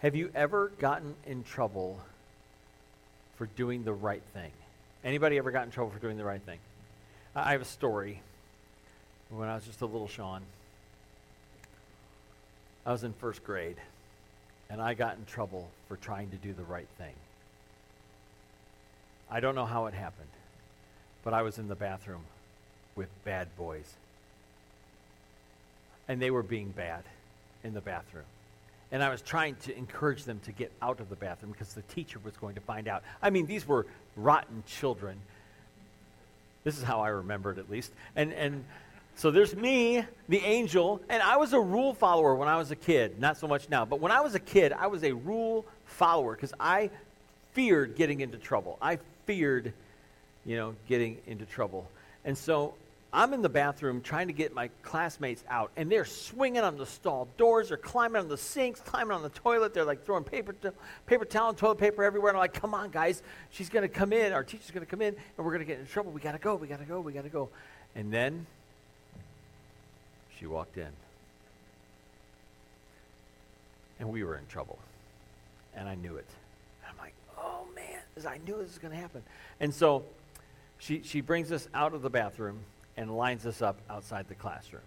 Have you ever gotten in trouble for doing the right thing? Anybody ever got in trouble for doing the right thing? I have a story. When I was just a little Sean, I was in first grade, and I got in trouble for trying to do the right thing. I don't know how it happened, but I was in the bathroom with bad boys. And they were being bad in the bathroom. And I was trying to encourage them to get out of the bathroom because the teacher was going to find out. I mean, these were rotten children. This is how I remember it, at least. And, and so there's me, the angel, and I was a rule follower when I was a kid. Not so much now. But when I was a kid, I was a rule follower because I feared getting into trouble. I feared, you know, getting into trouble. And so I'm in the bathroom trying to get my classmates out, and they're swinging on the stall doors, they're climbing on the sinks, climbing on the toilet. They're like throwing paper, t- paper towel and toilet paper everywhere. And I'm like, come on, guys, she's going to come in. Our teacher's going to come in, and we're going to get in trouble. We got to go, we got to go, we got to go. And then she walked in, and we were in trouble. And I knew it. And I'm like, oh, man, I knew this was going to happen. And so she, she brings us out of the bathroom and lines us up outside the classroom.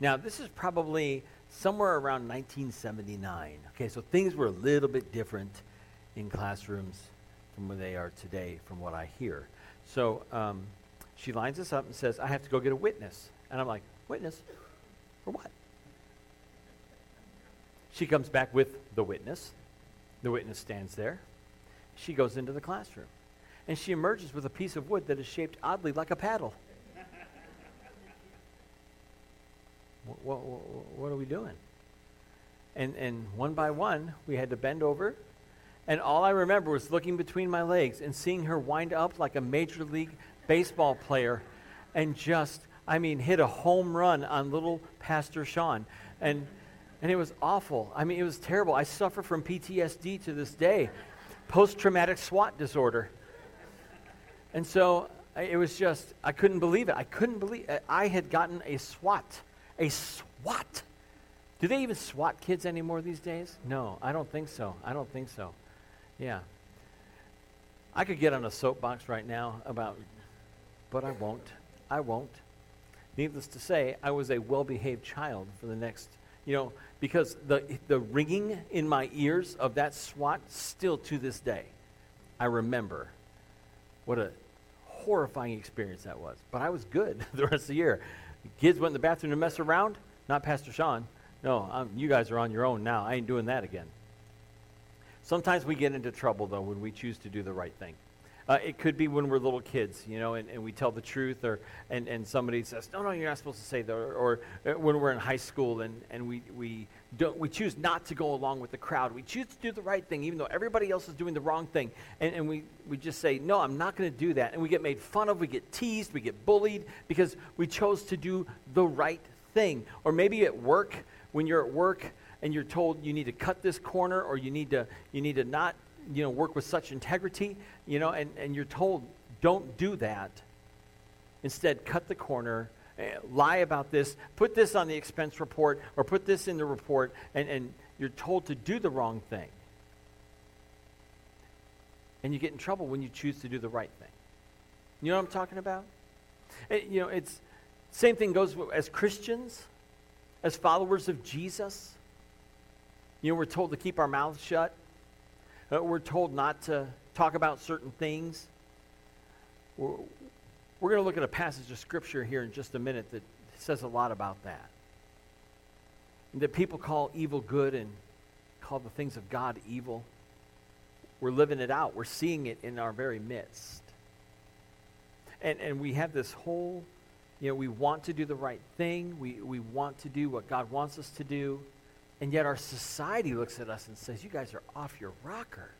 Now, this is probably somewhere around 1979. Okay, so things were a little bit different in classrooms from where they are today, from what I hear. So um, she lines us up and says, I have to go get a witness. And I'm like, Witness? For what? She comes back with the witness. The witness stands there. She goes into the classroom. And she emerges with a piece of wood that is shaped oddly like a paddle. What, what, are we doing? And, and one by one, we had to bend over. And all I remember was looking between my legs and seeing her wind up like a major league baseball player and just, I mean, hit a home run on little Pastor Sean. And, and it was awful. I mean, it was terrible. I suffer from PTSD to this day, post traumatic SWAT disorder. And so it was just, I couldn't believe it. I couldn't believe I had gotten a SWAT a SWAT. Do they even SWAT kids anymore these days? No, I don't think so. I don't think so. Yeah. I could get on a soapbox right now about, but I won't. I won't. Needless to say, I was a well behaved child for the next, you know, because the, the ringing in my ears of that SWAT still to this day, I remember what a horrifying experience that was. But I was good the rest of the year. Kids went in the bathroom to mess around. Not Pastor Sean. No, I'm, you guys are on your own now. I ain't doing that again. Sometimes we get into trouble, though, when we choose to do the right thing. Uh, it could be when we're little kids, you know, and, and we tell the truth, or and, and somebody says, "No, no, you're not supposed to say that," or, or uh, when we're in high school and, and we we don't we choose not to go along with the crowd. We choose to do the right thing, even though everybody else is doing the wrong thing, and, and we we just say, "No, I'm not going to do that," and we get made fun of, we get teased, we get bullied because we chose to do the right thing. Or maybe at work, when you're at work and you're told you need to cut this corner, or you need to you need to not you know, work with such integrity, you know, and, and you're told, don't do that. Instead, cut the corner, lie about this, put this on the expense report, or put this in the report, and, and you're told to do the wrong thing. And you get in trouble when you choose to do the right thing. You know what I'm talking about? It, you know, it's same thing goes as Christians, as followers of Jesus. You know, we're told to keep our mouths shut uh, we're told not to talk about certain things. We're, we're going to look at a passage of Scripture here in just a minute that says a lot about that. That people call evil good and call the things of God evil. We're living it out, we're seeing it in our very midst. And, and we have this whole, you know, we want to do the right thing, we, we want to do what God wants us to do. And yet our society looks at us and says, You guys are off your rockers.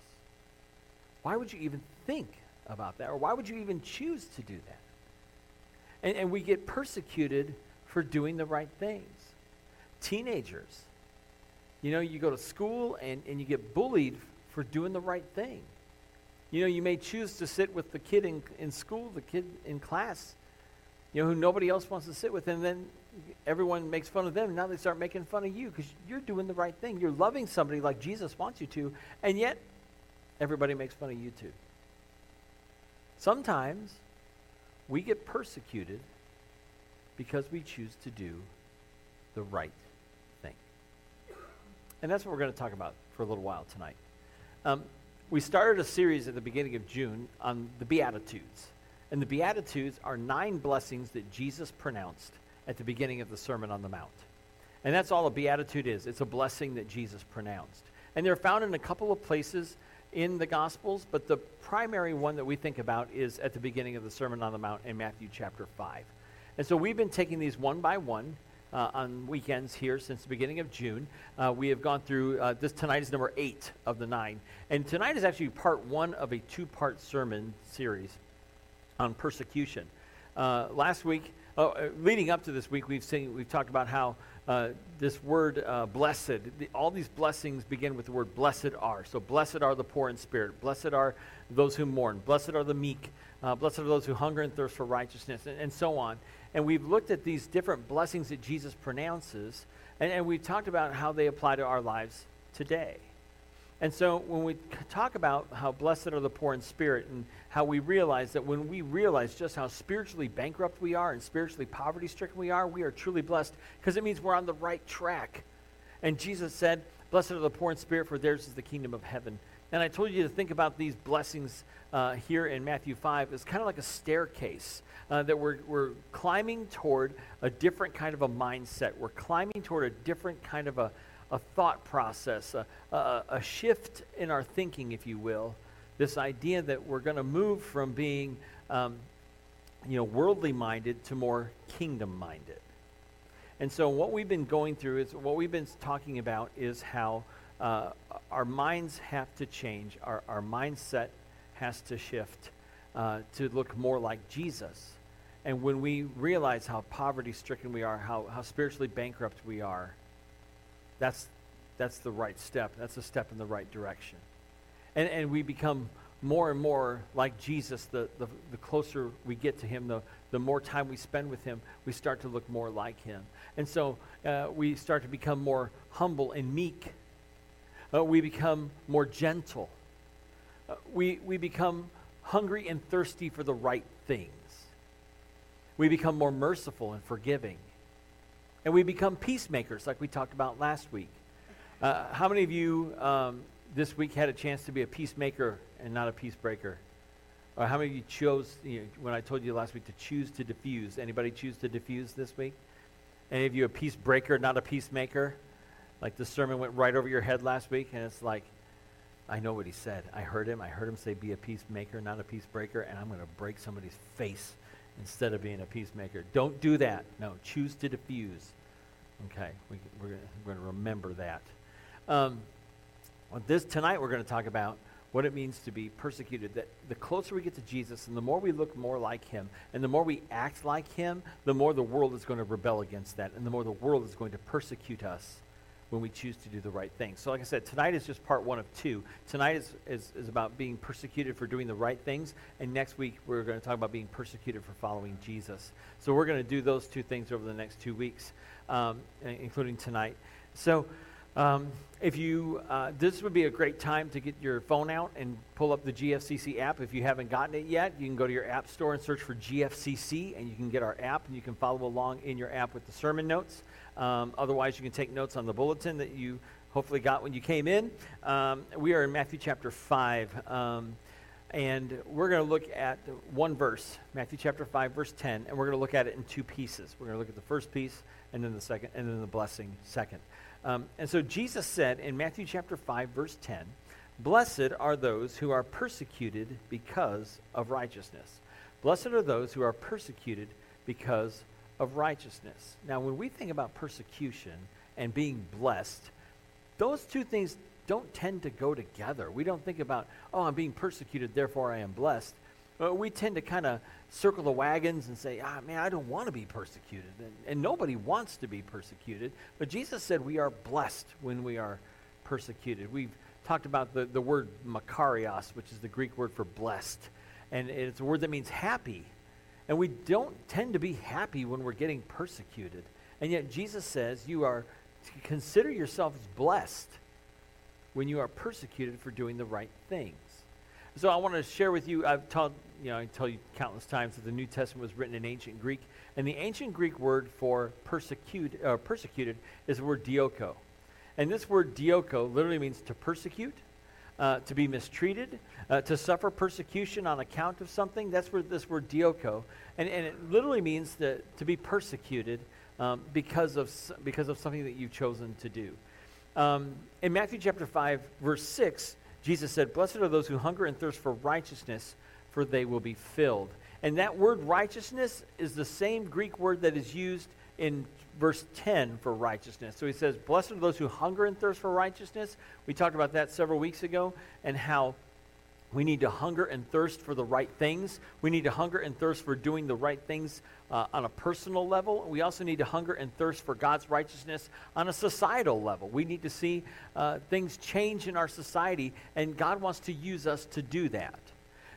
Why would you even think about that? Or why would you even choose to do that? And, and we get persecuted for doing the right things. Teenagers, you know, you go to school and, and you get bullied for doing the right thing. You know, you may choose to sit with the kid in, in school, the kid in class, you know, who nobody else wants to sit with, and then everyone makes fun of them. Now they start making fun of you because you're doing the right thing. You're loving somebody like Jesus wants you to, and yet everybody makes fun of you too. Sometimes we get persecuted because we choose to do the right thing. And that's what we're going to talk about for a little while tonight. Um, we started a series at the beginning of June on the Beatitudes. And the Beatitudes are nine blessings that Jesus pronounced at the beginning of the Sermon on the Mount. And that's all a beatitude is it's a blessing that Jesus pronounced. And they're found in a couple of places in the Gospels, but the primary one that we think about is at the beginning of the Sermon on the Mount in Matthew chapter 5. And so we've been taking these one by one. Uh, on weekends here since the beginning of June. Uh, we have gone through uh, this tonight is number eight of the nine, and tonight is actually part one of a two-part sermon series on persecution. Uh, last week uh, leading up to this week, we've seen, we've talked about how uh, this word uh, blessed, the, all these blessings begin with the word blessed are. So, blessed are the poor in spirit, blessed are those who mourn, blessed are the meek, uh, blessed are those who hunger and thirst for righteousness, and, and, so on. And we've looked at these different blessings that Jesus pronounces, and, and we've talked about how they apply to our lives today. And so when we talk about how blessed are the poor in spirit and how we realize that when we realize just how spiritually bankrupt we are and spiritually poverty stricken we are, we are truly blessed because it means we're on the right track. And Jesus said, Blessed are the poor in spirit, for theirs is the kingdom of heaven. And I told you to think about these blessings uh, here in Matthew 5 as kind of like a staircase uh, that we're, we're climbing toward a different kind of a mindset. We're climbing toward a different kind of a, a thought process, a, a, a shift in our thinking, if you will. This idea that we're going to move from being, um, you know, worldly minded to more kingdom minded. And so, what we've been going through is what we've been talking about is how uh, our minds have to change, our, our mindset has to shift uh, to look more like Jesus. And when we realize how poverty stricken we are, how, how spiritually bankrupt we are, that's, that's the right step. That's a step in the right direction. And, and we become more and more like Jesus. The, the, the closer we get to him, the, the more time we spend with him, we start to look more like him. And so uh, we start to become more humble and meek. Uh, we become more gentle. Uh, we, we become hungry and thirsty for the right things. We become more merciful and forgiving and we become peacemakers, like we talked about last week. Uh, how many of you um, this week had a chance to be a peacemaker and not a peacebreaker? Or how many of you chose, you know, when I told you last week, to choose to diffuse? Anybody choose to diffuse this week? Any of you a peacebreaker, not a peacemaker? Like the sermon went right over your head last week, and it's like, I know what he said. I heard him. I heard him say, be a peacemaker, not a peacebreaker, and I'm going to break somebody's face instead of being a peacemaker. Don't do that. No, choose to diffuse. Okay, we, are going to remember that. Um, this tonight we're going to talk about what it means to be persecuted. That the closer we get to Jesus, and the more we look more like Him, and the more we act like Him, the more the world is going to rebel against that, and the more the world is going to persecute us when we choose to do the right thing. So, like I said, tonight is just part one of two. Tonight is, is, is about being persecuted for doing the right things, and next week we're going to talk about being persecuted for following Jesus. So, we're going to do those two things over the next two weeks, um, including tonight. So, um, if you, uh, this would be a great time to get your phone out and pull up the GFCC app. If you haven't gotten it yet, you can go to your app store and search for GFCC, and you can get our app, and you can follow along in your app with the sermon notes. Um, otherwise, you can take notes on the bulletin that you hopefully got when you came in. Um, we are in Matthew chapter 5. Um, and we're going to look at one verse, Matthew chapter 5, verse 10, and we're going to look at it in two pieces. We're going to look at the first piece and then the second, and then the blessing second. Um, and so Jesus said in Matthew chapter 5, verse 10, Blessed are those who are persecuted because of righteousness. Blessed are those who are persecuted because of righteousness. Now, when we think about persecution and being blessed, those two things don't tend to go together. We don't think about, oh, I'm being persecuted, therefore I am blessed. Uh, we tend to kind of circle the wagons and say, ah, man, I don't want to be persecuted. And, and nobody wants to be persecuted. But Jesus said we are blessed when we are persecuted. We've talked about the, the word makarios, which is the Greek word for blessed. And it's a word that means happy. And we don't tend to be happy when we're getting persecuted. And yet Jesus says you are to consider yourself as blessed when you are persecuted for doing the right things. So I want to share with you, I've told, you know, I tell you countless times that the New Testament was written in ancient Greek, and the ancient Greek word for persecute, uh, persecuted is the word dioko. And this word dioko literally means to persecute, uh, to be mistreated, uh, to suffer persecution on account of something. That's where this word dioko, and, and it literally means to, to be persecuted um, because, of, because of something that you've chosen to do. Um, in Matthew chapter 5, verse 6, Jesus said, Blessed are those who hunger and thirst for righteousness, for they will be filled. And that word righteousness is the same Greek word that is used in verse 10 for righteousness. So he says, Blessed are those who hunger and thirst for righteousness. We talked about that several weeks ago and how we need to hunger and thirst for the right things. We need to hunger and thirst for doing the right things uh, on a personal level. We also need to hunger and thirst for God's righteousness on a societal level. We need to see uh, things change in our society, and God wants to use us to do that.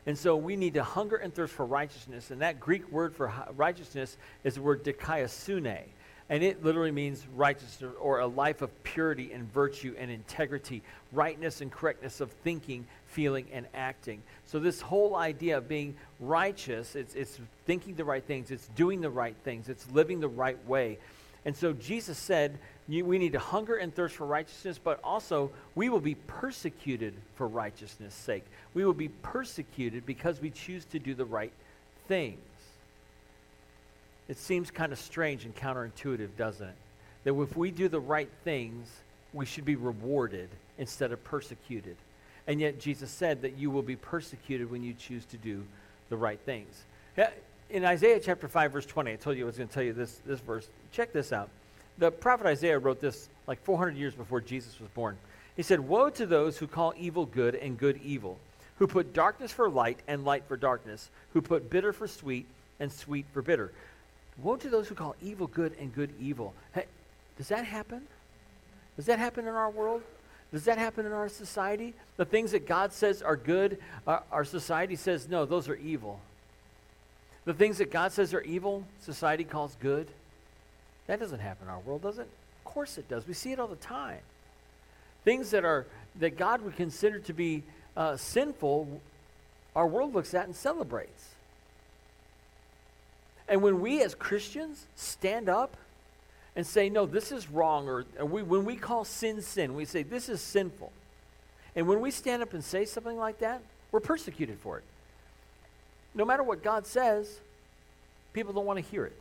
And so we need to hunger and thirst for righteousness. And that Greek word for righteousness is the word dikaiosune. And it literally means righteousness or a life of purity and virtue and integrity, rightness and correctness of thinking, feeling, and acting. So, this whole idea of being righteous, it's, it's thinking the right things, it's doing the right things, it's living the right way. And so, Jesus said, we need to hunger and thirst for righteousness, but also we will be persecuted for righteousness' sake. We will be persecuted because we choose to do the right things. It seems kind of strange and counterintuitive, doesn't it? That if we do the right things, we should be rewarded instead of persecuted. And yet Jesus said that you will be persecuted when you choose to do the right things. In Isaiah chapter 5, verse 20, I told you I was going to tell you this, this verse. Check this out. The prophet Isaiah wrote this like 400 years before Jesus was born. He said, Woe to those who call evil good and good evil, who put darkness for light and light for darkness, who put bitter for sweet and sweet for bitter. Woe to those who call evil good and good evil. Hey, does that happen? Does that happen in our world? Does that happen in our society? The things that God says are good, our, our society says, no, those are evil. The things that God says are evil, society calls good. That doesn't happen in our world, does it? Of course it does. We see it all the time. Things that are that God would consider to be uh, sinful, our world looks at and celebrates. And when we as Christians stand up and say, no, this is wrong, or, or we, when we call sin sin, we say, this is sinful. And when we stand up and say something like that, we're persecuted for it. No matter what God says, people don't want to hear it.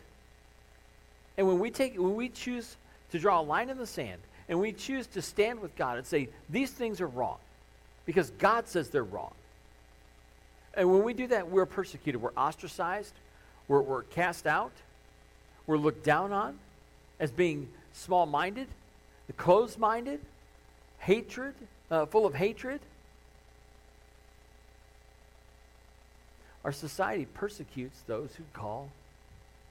And when we take when we choose to draw a line in the sand and we choose to stand with God and say these things are wrong because God says they're wrong. And when we do that, we're persecuted. We're ostracized. We're, we're cast out. We're looked down on as being small minded, the closed minded, hatred, uh, full of hatred. Our society persecutes those who call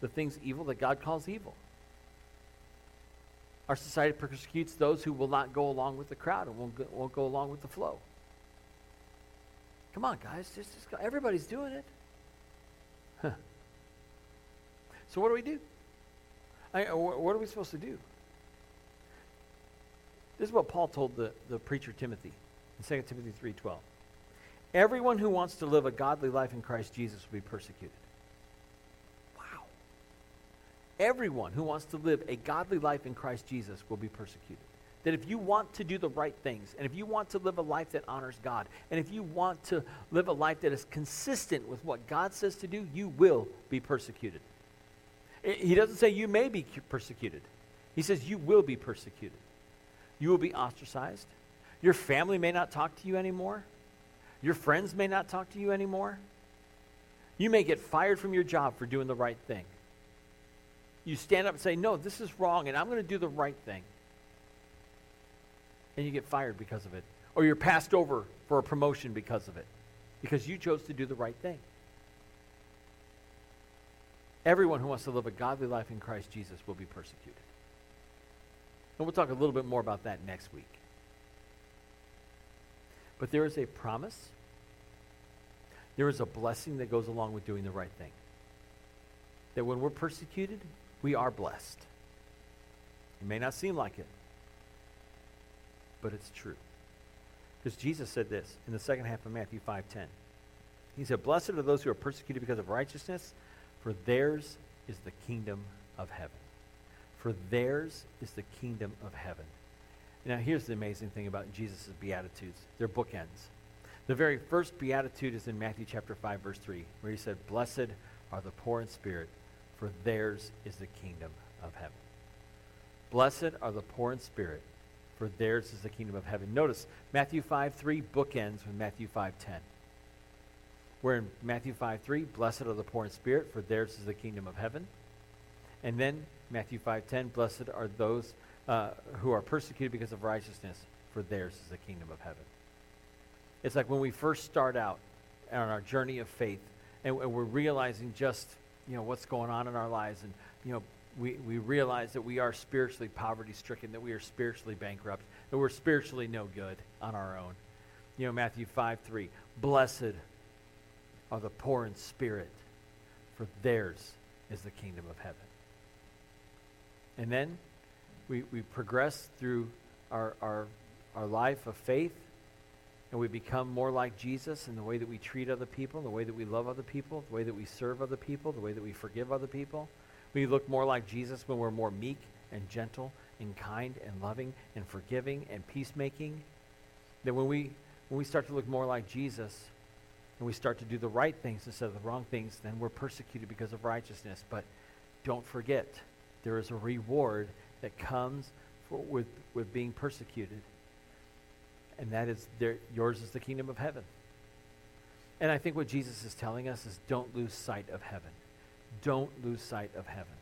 the things evil that God calls evil. Our society persecutes those who will not go along with the crowd and won't go, won't go along with the flow. Come on, guys. Just, just. Everybody's doing it. Huh. So what do we do? I, uh, what are we supposed to do? This is what Paul told the, the preacher Timothy in 2 Timothy 3.12. Everyone who wants to live a godly life in Christ Jesus will be persecuted. Wow. Everyone who wants to live a godly life in Christ Jesus will be persecuted. That if you want to do the right things, and if you want to live a life that honors God, and if you want to live a life that is consistent with what God says to do, you will be persecuted. He doesn't say you may be persecuted. He says you will be persecuted. You will be ostracized. Your family may not talk to you anymore. Your friends may not talk to you anymore. You may get fired from your job for doing the right thing. You stand up and say, No, this is wrong, and I'm going to do the right thing. And you get fired because of it. Or you're passed over for a promotion because of it, because you chose to do the right thing. Everyone who wants to live a godly life in Christ Jesus will be persecuted. And we'll talk a little bit more about that next week. But there is a promise, there is a blessing that goes along with doing the right thing. That when we're persecuted, we are blessed. It may not seem like it, but it's true. Because Jesus said this in the second half of Matthew 5:10. He said, "Blessed are those who are persecuted because of righteousness, for theirs is the kingdom of heaven." For theirs is the kingdom of heaven. Now, here's the amazing thing about Jesus' Beatitudes they're bookends. The very first Beatitude is in Matthew chapter 5, verse 3, where he said, Blessed are the poor in spirit, for theirs is the kingdom of heaven. Blessed are the poor in spirit, for theirs is the kingdom of heaven. Notice Matthew 5 3 bookends with Matthew 5 10. Where in Matthew 5 3, blessed are the poor in spirit, for theirs is the kingdom of heaven. And then Matthew 5 10, blessed are those uh, who are persecuted because of righteousness, for theirs is the kingdom of heaven. It's like when we first start out on our journey of faith and, and we're realizing just you know what's going on in our lives and you know we, we realize that we are spiritually poverty stricken, that we are spiritually bankrupt, that we're spiritually no good on our own. You know, Matthew 5 3. Blessed are the poor in spirit, for theirs is the kingdom of heaven. And then we, we progress through our, our, our life of faith, and we become more like Jesus in the way that we treat other people, the way that we love other people, the way that we serve other people, the way that we forgive other people. We look more like Jesus when we're more meek and gentle and kind and loving and forgiving and peacemaking. That when we when we start to look more like Jesus and we start to do the right things instead of the wrong things, then we're persecuted because of righteousness. But don't forget, there is a reward that comes for, with, with being persecuted. And that is there, yours is the kingdom of heaven. And I think what Jesus is telling us is don't lose sight of heaven. Don't lose sight of heaven.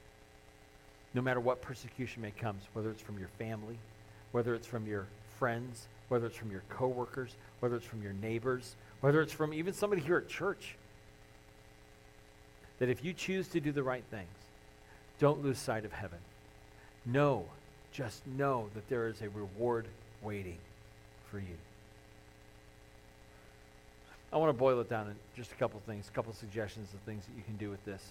No matter what persecution may come, whether it's from your family, whether it's from your friends, whether it's from your coworkers, whether it's from your neighbors, whether it's from even somebody here at church, that if you choose to do the right things, don't lose sight of heaven. Know, just know that there is a reward waiting for you. I want to boil it down in just a couple things, a couple suggestions of things that you can do with this.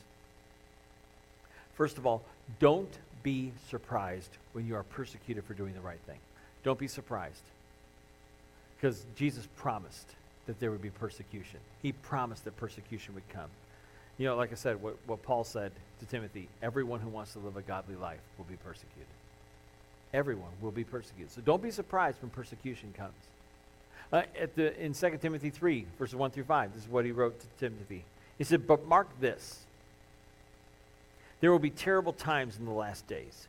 First of all, don't be surprised when you are persecuted for doing the right thing. Don't be surprised. Because Jesus promised that there would be persecution. He promised that persecution would come. You know, like I said, what, what Paul said to Timothy everyone who wants to live a godly life will be persecuted. Everyone will be persecuted. So don't be surprised when persecution comes. Uh, at the, in 2 Timothy 3, verses 1 through 5, this is what he wrote to Timothy. He said, But mark this there will be terrible times in the last days.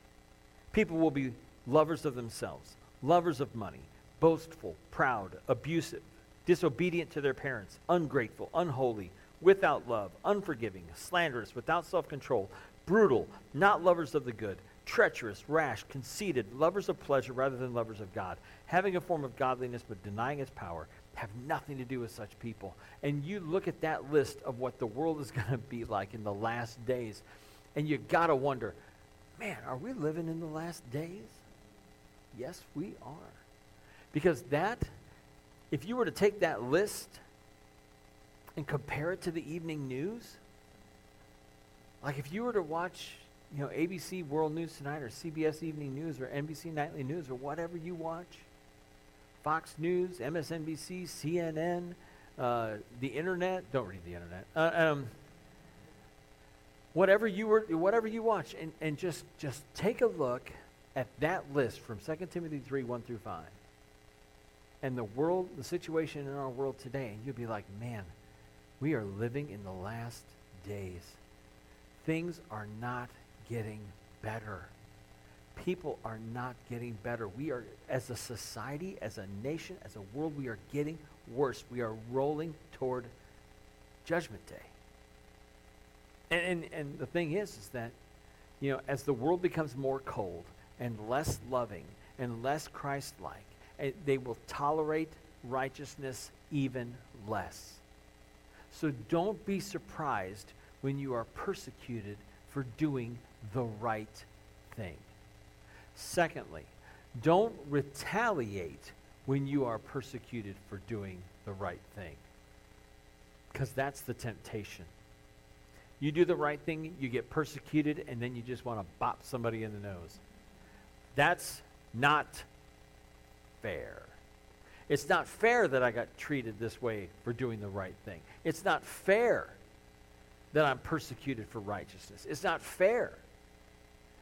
People will be lovers of themselves, lovers of money, boastful, proud, abusive, disobedient to their parents, ungrateful, unholy without love, unforgiving, slanderous, without self control, brutal, not lovers of the good, treacherous, rash, conceited, lovers of pleasure rather than lovers of God, having a form of godliness but denying its power, have nothing to do with such people. And you look at that list of what the world is going to be like in the last days, and you got to wonder, man, are we living in the last days? Yes, we are. Because that, if you were to take that list and compare it to the evening news, like if you were to watch, you know, ABC World News Tonight or CBS Evening News or NBC Nightly News or whatever you watch, Fox News, MSNBC, CNN, uh, the internet, don't read the internet. Uh, um, whatever you were, whatever you watch, and, and just just take a look at that list from 2 Timothy 3, 1 through 5. And the world, the situation in our world today, and you'll be like, man, we are living in the last days. Things are not getting better. People are not getting better. We are, as a society, as a nation, as a world, we are getting worse. We are rolling toward Judgment Day. And, and, and the thing is, is that, you know, as the world becomes more cold and less loving and less Christ like, eh, they will tolerate righteousness even less. So don't be surprised when you are persecuted for doing the right thing. Secondly, don't retaliate when you are persecuted for doing the right thing. Because that's the temptation. You do the right thing, you get persecuted, and then you just want to bop somebody in the nose. That's not fair. It's not fair that I got treated this way for doing the right thing. It's not fair that I'm persecuted for righteousness. It's not fair.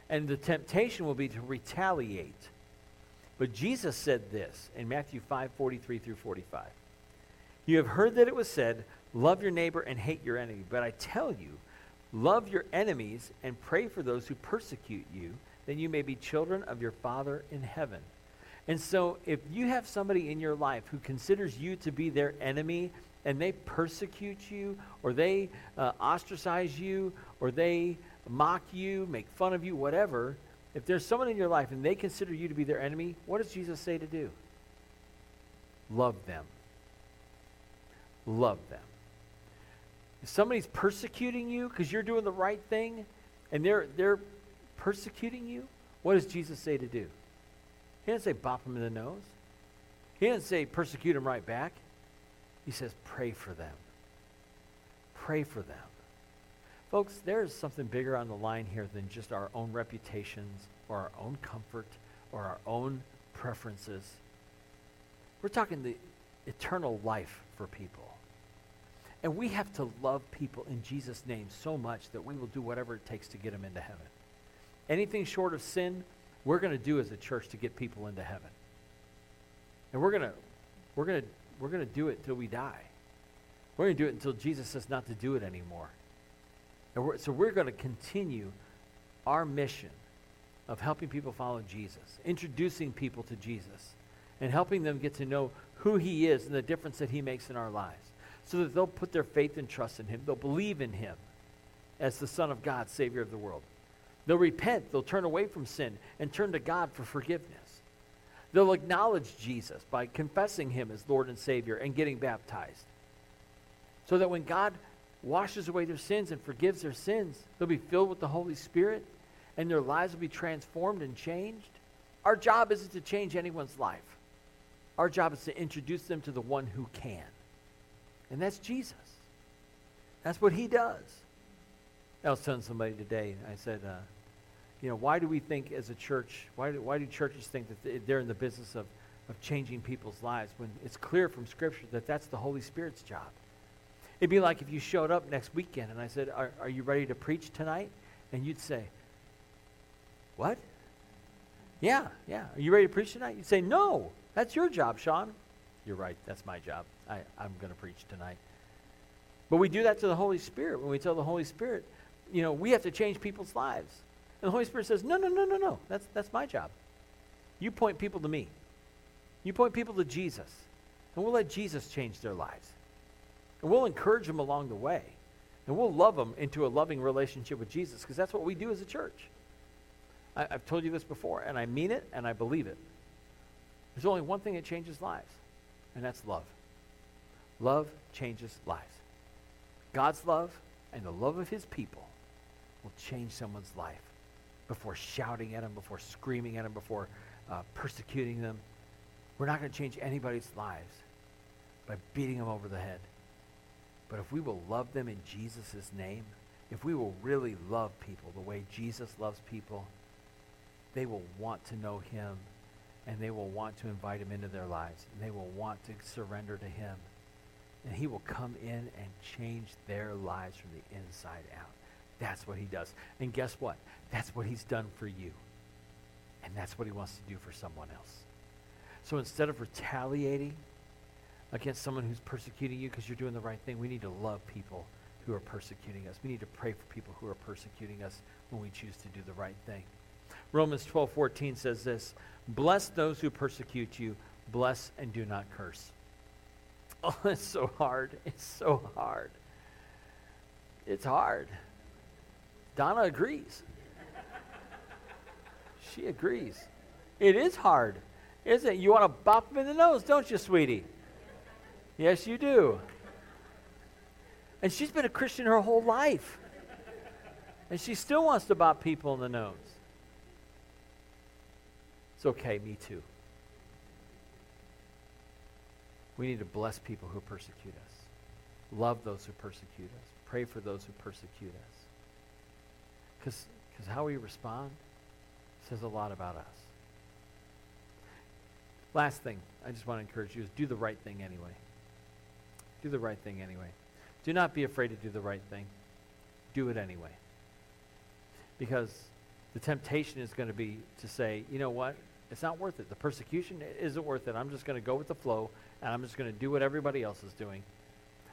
And the temptation will be to retaliate. But Jesus said this in Matthew 5 43 through 45. You have heard that it was said, Love your neighbor and hate your enemy. But I tell you, love your enemies and pray for those who persecute you, then you may be children of your Father in heaven. And so, if you have somebody in your life who considers you to be their enemy and they persecute you, or they uh, ostracize you, or they mock you, make fun of you, whatever, if there's someone in your life and they consider you to be their enemy, what does Jesus say to do? Love them. Love them. If somebody's persecuting you because you're doing the right thing and they're, they're persecuting you, what does Jesus say to do? He didn't say bop them in the nose. He didn't say persecute them right back. He says pray for them. Pray for them. Folks, there is something bigger on the line here than just our own reputations or our own comfort or our own preferences. We're talking the eternal life for people. And we have to love people in Jesus' name so much that we will do whatever it takes to get them into heaven. Anything short of sin, we're going to do as a church to get people into heaven. And we're going to we're going to we're going to do it till we die. We're going to do it until Jesus says not to do it anymore. And we're, so we're going to continue our mission of helping people follow Jesus, introducing people to Jesus, and helping them get to know who he is and the difference that he makes in our lives so that they'll put their faith and trust in him. They'll believe in him as the Son of God, Savior of the world. They'll repent, they'll turn away from sin and turn to God for forgiveness. They'll acknowledge Jesus by confessing him as Lord and Savior and getting baptized. So that when God washes away their sins and forgives their sins, they'll be filled with the Holy Spirit and their lives will be transformed and changed. Our job isn't to change anyone's life. Our job is to introduce them to the one who can. And that's Jesus. That's what he does. I was telling somebody today, I said, uh, you know, why do we think as a church, why do, why do churches think that they're in the business of, of changing people's lives when it's clear from Scripture that that's the Holy Spirit's job? It'd be like if you showed up next weekend and I said, Are, are you ready to preach tonight? And you'd say, What? Yeah, yeah. Are you ready to preach tonight? You'd say, No, that's your job, Sean. You're right, that's my job. I, I'm going to preach tonight. But we do that to the Holy Spirit when we tell the Holy Spirit, you know, we have to change people's lives. And the Holy Spirit says, no, no, no, no, no. That's, that's my job. You point people to me. You point people to Jesus. And we'll let Jesus change their lives. And we'll encourage them along the way. And we'll love them into a loving relationship with Jesus because that's what we do as a church. I, I've told you this before, and I mean it and I believe it. There's only one thing that changes lives, and that's love. Love changes lives. God's love and the love of his people will change someone's life before shouting at them, before screaming at them, before uh, persecuting them. We're not going to change anybody's lives by beating them over the head. But if we will love them in Jesus' name, if we will really love people the way Jesus loves people, they will want to know him and they will want to invite him into their lives and they will want to surrender to him and he will come in and change their lives from the inside out. That's what he does. And guess what? That's what he's done for you. And that's what he wants to do for someone else. So instead of retaliating against someone who's persecuting you because you're doing the right thing, we need to love people who are persecuting us. We need to pray for people who are persecuting us when we choose to do the right thing. Romans 12, 14 says this Bless those who persecute you, bless and do not curse. Oh, it's so hard. It's so hard. It's hard. Donna agrees. She agrees. It is hard, isn't it? You want to bop him in the nose, don't you, sweetie? Yes, you do. And she's been a Christian her whole life. And she still wants to bop people in the nose. It's okay, me too. We need to bless people who persecute us, love those who persecute us, pray for those who persecute us. Because how we respond says a lot about us. Last thing I just want to encourage you is do the right thing anyway. Do the right thing anyway. Do not be afraid to do the right thing. Do it anyway. Because the temptation is going to be to say, you know what? It's not worth it. The persecution isn't worth it. I'm just going to go with the flow and I'm just going to do what everybody else is doing.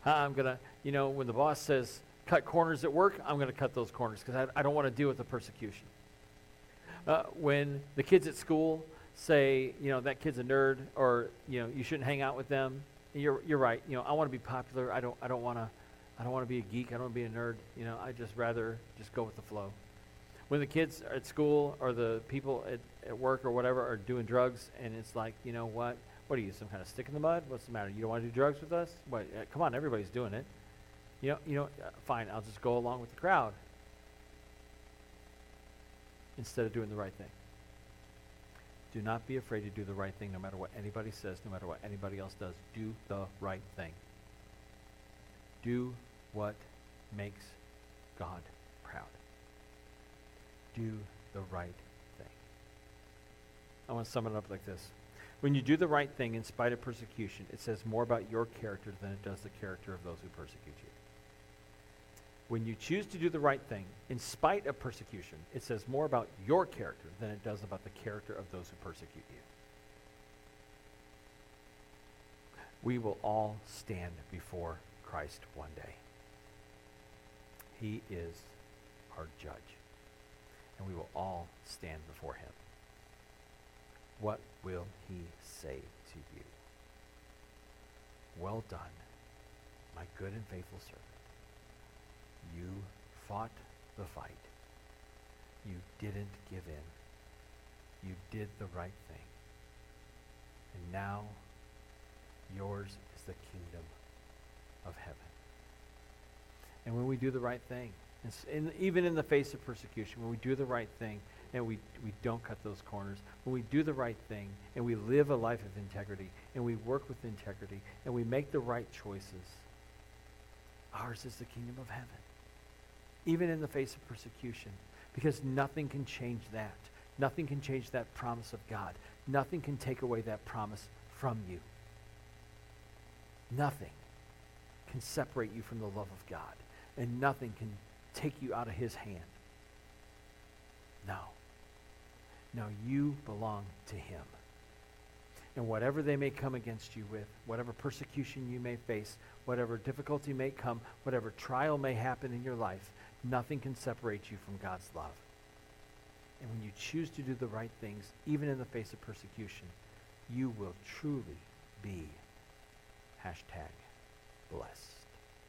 Uh, I'm going to, you know, when the boss says cut corners at work, I'm going to cut those corners because I, I, don't want to deal with the persecution. Uh, when the kids at school say, you know, that kid's a nerd or, you know, you shouldn't hang out with them, you're, you're right. You know, I want to be popular. I don't, I don't want to, I don't want to be a geek. I don't want to be a nerd. You know, I just rather just go with the flow. When the kids at school or the people at, at work or whatever are doing drugs and it's like, you know what? What are you, some kind of stick in the mud? What's the matter? You don't want to do drugs with us? What? Uh, come on, everybody's doing it. You know, you know, uh, fine, I'll just go along with the crowd instead of doing the right thing. Do not be afraid to do the right thing no matter what anybody says, no matter what anybody else does. Do the right thing. Do what makes God proud. Do the right thing. I want to sum it up like this. When you do the right thing in spite of persecution, it says more about your character than it does the character of those who persecute you. When you choose to do the right thing in spite of persecution, it says more about your character than it does about the character of those who persecute you. We will all stand before Christ one day. He is our judge, and we will all stand before him. What will he say to you? Well done, my good and faithful servant. You fought the fight. You didn't give in. You did the right thing. And now yours is the kingdom of heaven. And when we do the right thing, in, even in the face of persecution, when we do the right thing and we, we don't cut those corners, when we do the right thing and we live a life of integrity and we work with integrity and we make the right choices, ours is the kingdom of heaven. Even in the face of persecution, because nothing can change that. Nothing can change that promise of God. Nothing can take away that promise from you. Nothing can separate you from the love of God, and nothing can take you out of His hand. No. No, you belong to Him. And whatever they may come against you with, whatever persecution you may face, whatever difficulty may come, whatever trial may happen in your life, nothing can separate you from God's love. And when you choose to do the right things, even in the face of persecution, you will truly be hashtag